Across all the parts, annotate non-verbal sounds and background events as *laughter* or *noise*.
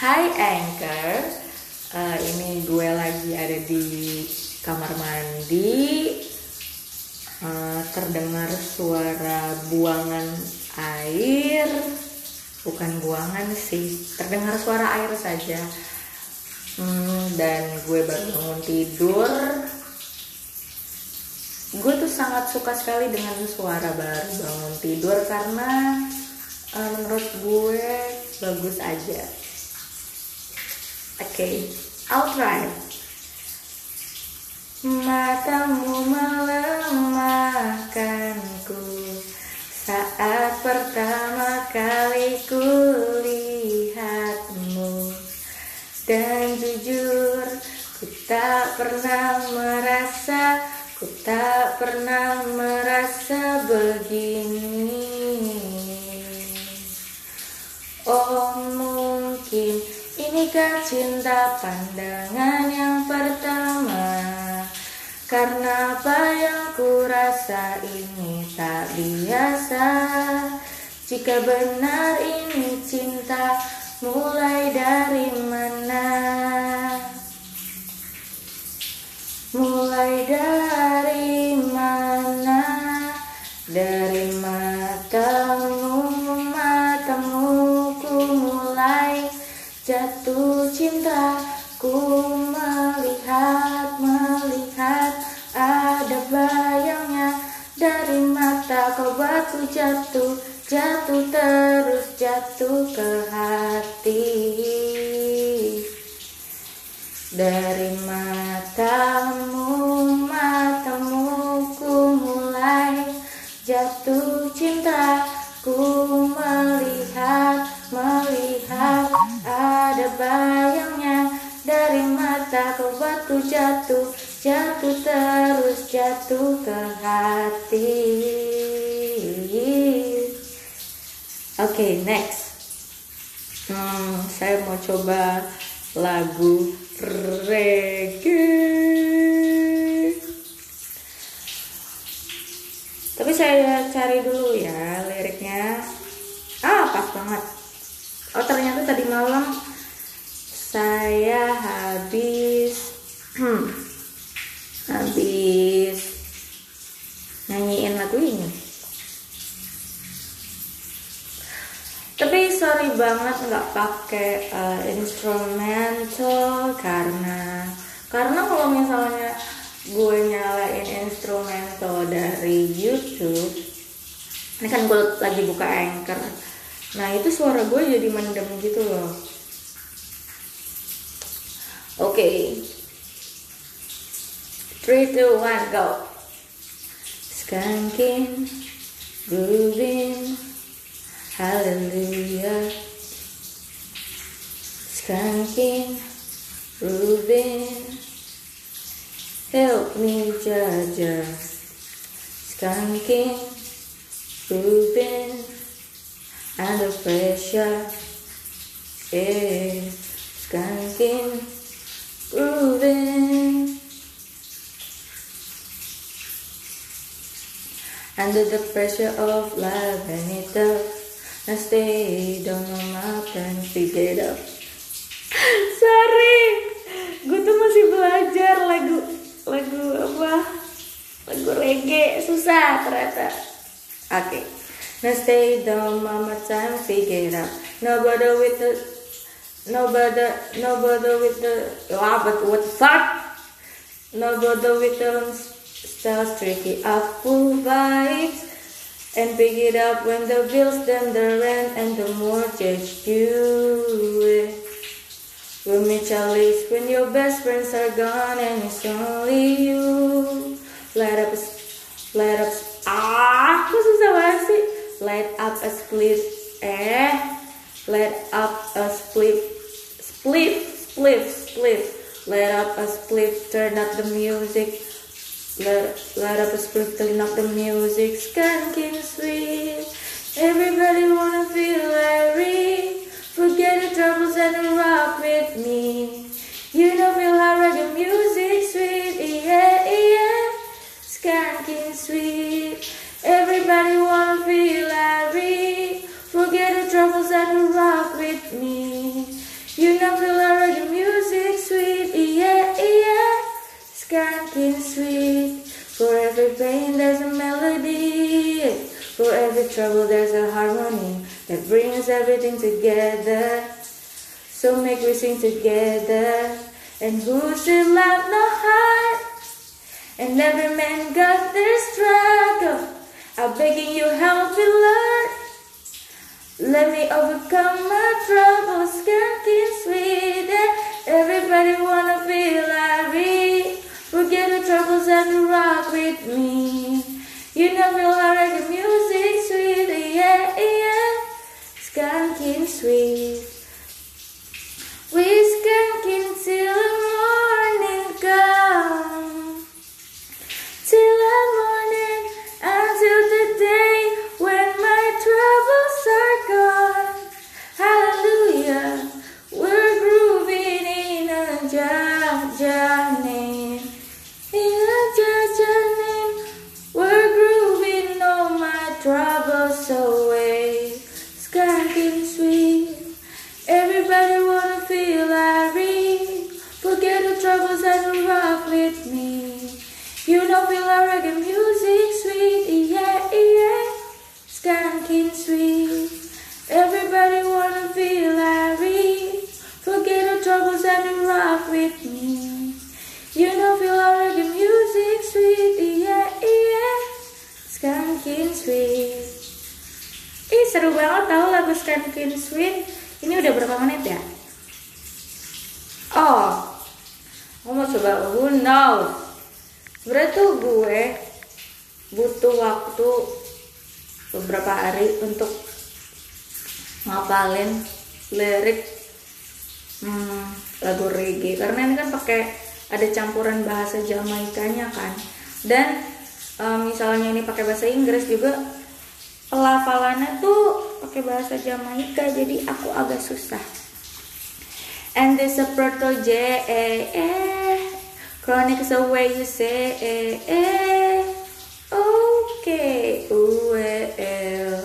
Hai Anchor, uh, ini gue lagi ada di kamar mandi. Uh, terdengar suara buangan air, bukan buangan sih, terdengar suara air saja. Hmm, dan gue baru bangun tidur. Gue tuh sangat suka sekali dengan suara baru bangun tidur karena uh, menurut gue bagus aja okay, I'll try. Matamu melemahkanku saat pertama kali kulihatmu. Dan jujur ku tak pernah merasa ku tak pernah merasa begini cinta pandangan yang pertama. Karena apa yang ku rasa ini tak biasa? Jika benar ini cinta mulai dari mana Kau jatuh, jatuh terus Jatuh ke hati Oke okay, next. Hmm, Saya mau coba lagu reggae. Tapi saya cari dulu ya liriknya. Ah pas banget. Oh ternyata tadi malam saya habis habis nyanyiin lagu ini tapi sorry banget nggak pakai uh, instrumental karena karena kalau misalnya gue nyalain instrumental dari YouTube ini kan gue lagi buka anchor nah itu suara gue jadi mendem gitu loh Okay. Three, two, one, go. Skanking, grooving, hallelujah. Help me, Jaja. Skanking, grooving, under pressure, yeah. Skanking grooving under the pressure of life and it up I stay don't know my plan figure it oke okay. Stay down, mama time, figure. Nobody with the Nobody, nobody with the, ah, but what fuck? Nobody with the stars tricky up full vibes and pick it up when the bills, then the rent and the mortgage due. With me, Charlie, when your best friends are gone and it's only you. Light up, light up, ah, banget sih? Light up a split, eh. Let up a split, split, split, split. Let up a split, turn up the music. Let, let up a split, turn up the music. Skanking sweet. Everybody wanna feel like Skanking sweet. For every pain there's a melody. For every trouble there's a harmony that brings everything together. So make we sing together. And who's should love no heart? And every man got their struggle. I'm begging you help me, Lord. Let me overcome my troubles, skanking sweet. Everybody wanna feel like and rock with me. You know feel like the music sweet, yeah, yeah. Skanking sweet. Like reggae music sweet, yeah, yeah. Skanking sweet. Everybody wanna feel Irene. Forget the troubles and rock with me. You know feel reggae music sweet, yeah, yeah. Skanking sweet. Ih seru banget tau lagu Skanking Sweet Ini udah berapa menit ya? Oh Aku mau coba Who knows Sebenernya tuh gue Butuh waktu Beberapa hari untuk Ngapalin Lirik hmm, Lagu reggae Karena ini kan pakai Ada campuran bahasa Jamaikanya kan Dan eh, Misalnya ini pakai bahasa Inggris juga pelafalannya tuh pakai bahasa Jamaika jadi aku agak susah. And this a proto J A E Chronixx is the way you say eh, eh. Okay, well.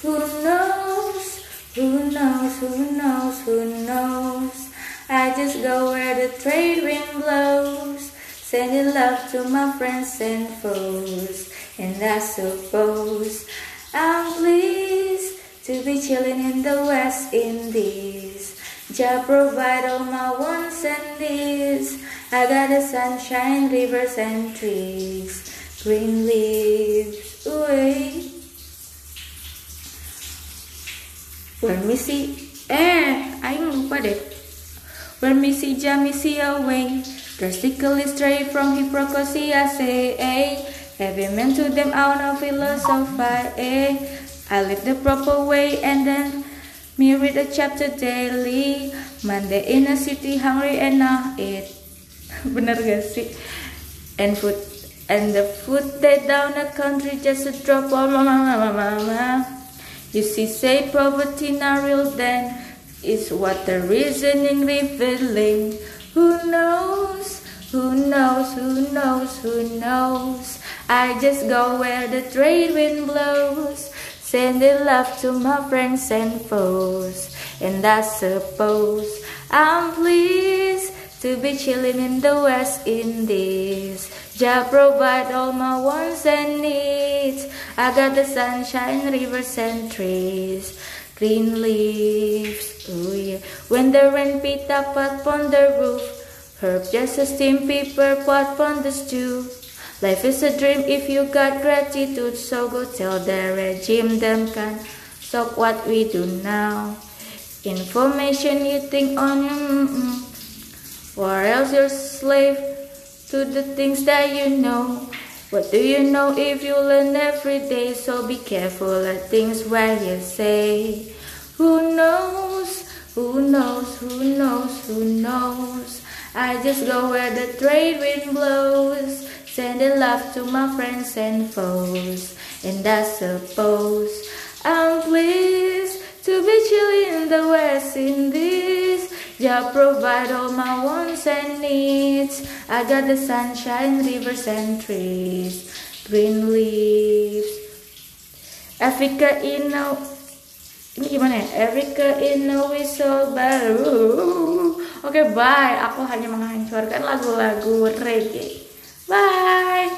Who knows? Who knows? Who knows? Who knows? I just go where the trade wind blows, sending love to my friends and foes. And I suppose I'm pleased to be chilling in the West Indies. Jah provide all my wants and needs. I got the sunshine, rivers and trees, green leaves away. When me see, eh, aing lupa deh. When me see Jah, me see away. Drastically stray from hypocrisy, I say, eh. Every man to them out of philosophy, eh. I live the proper way and then read a chapter daily. Monday in a city, hungry and not eat. *laughs* Bener gak sih? And food and the food they down a country just a drop of mama mama mama. You see, say poverty not real then is what the reasoning revealing. Who knows? Who knows? Who knows? Who knows? I just go where the trade wind blows, sending love to my friends and foes. And I suppose I'm pleased to be chilling in the West Indies. Jah provide all my wants and needs. I got the sunshine, rivers and trees, green leaves. Oh yeah. When the rain beat up upon the roof, herb just a steam pepper pot on the stew. Life is a dream if you got gratitude, so go tell the regime them can stop what we do now. Information you think on your mm-mm, or else you're slave to the things that you know. What do you know if you learn every day? So be careful at things where you say. Who knows? Who knows? Who knows? Who knows? I just go where the trade wind blows, sending love to my friends and foes. And I suppose I'm pleased to be chilling in the West Indies. Jah provide all my wants and needs. I got the sunshine, rivers and trees, green leaves. Africa, you know, ini gimana ya Erica in a whistle baru oke bye aku hanya menghancurkan lagu-lagu reggae bye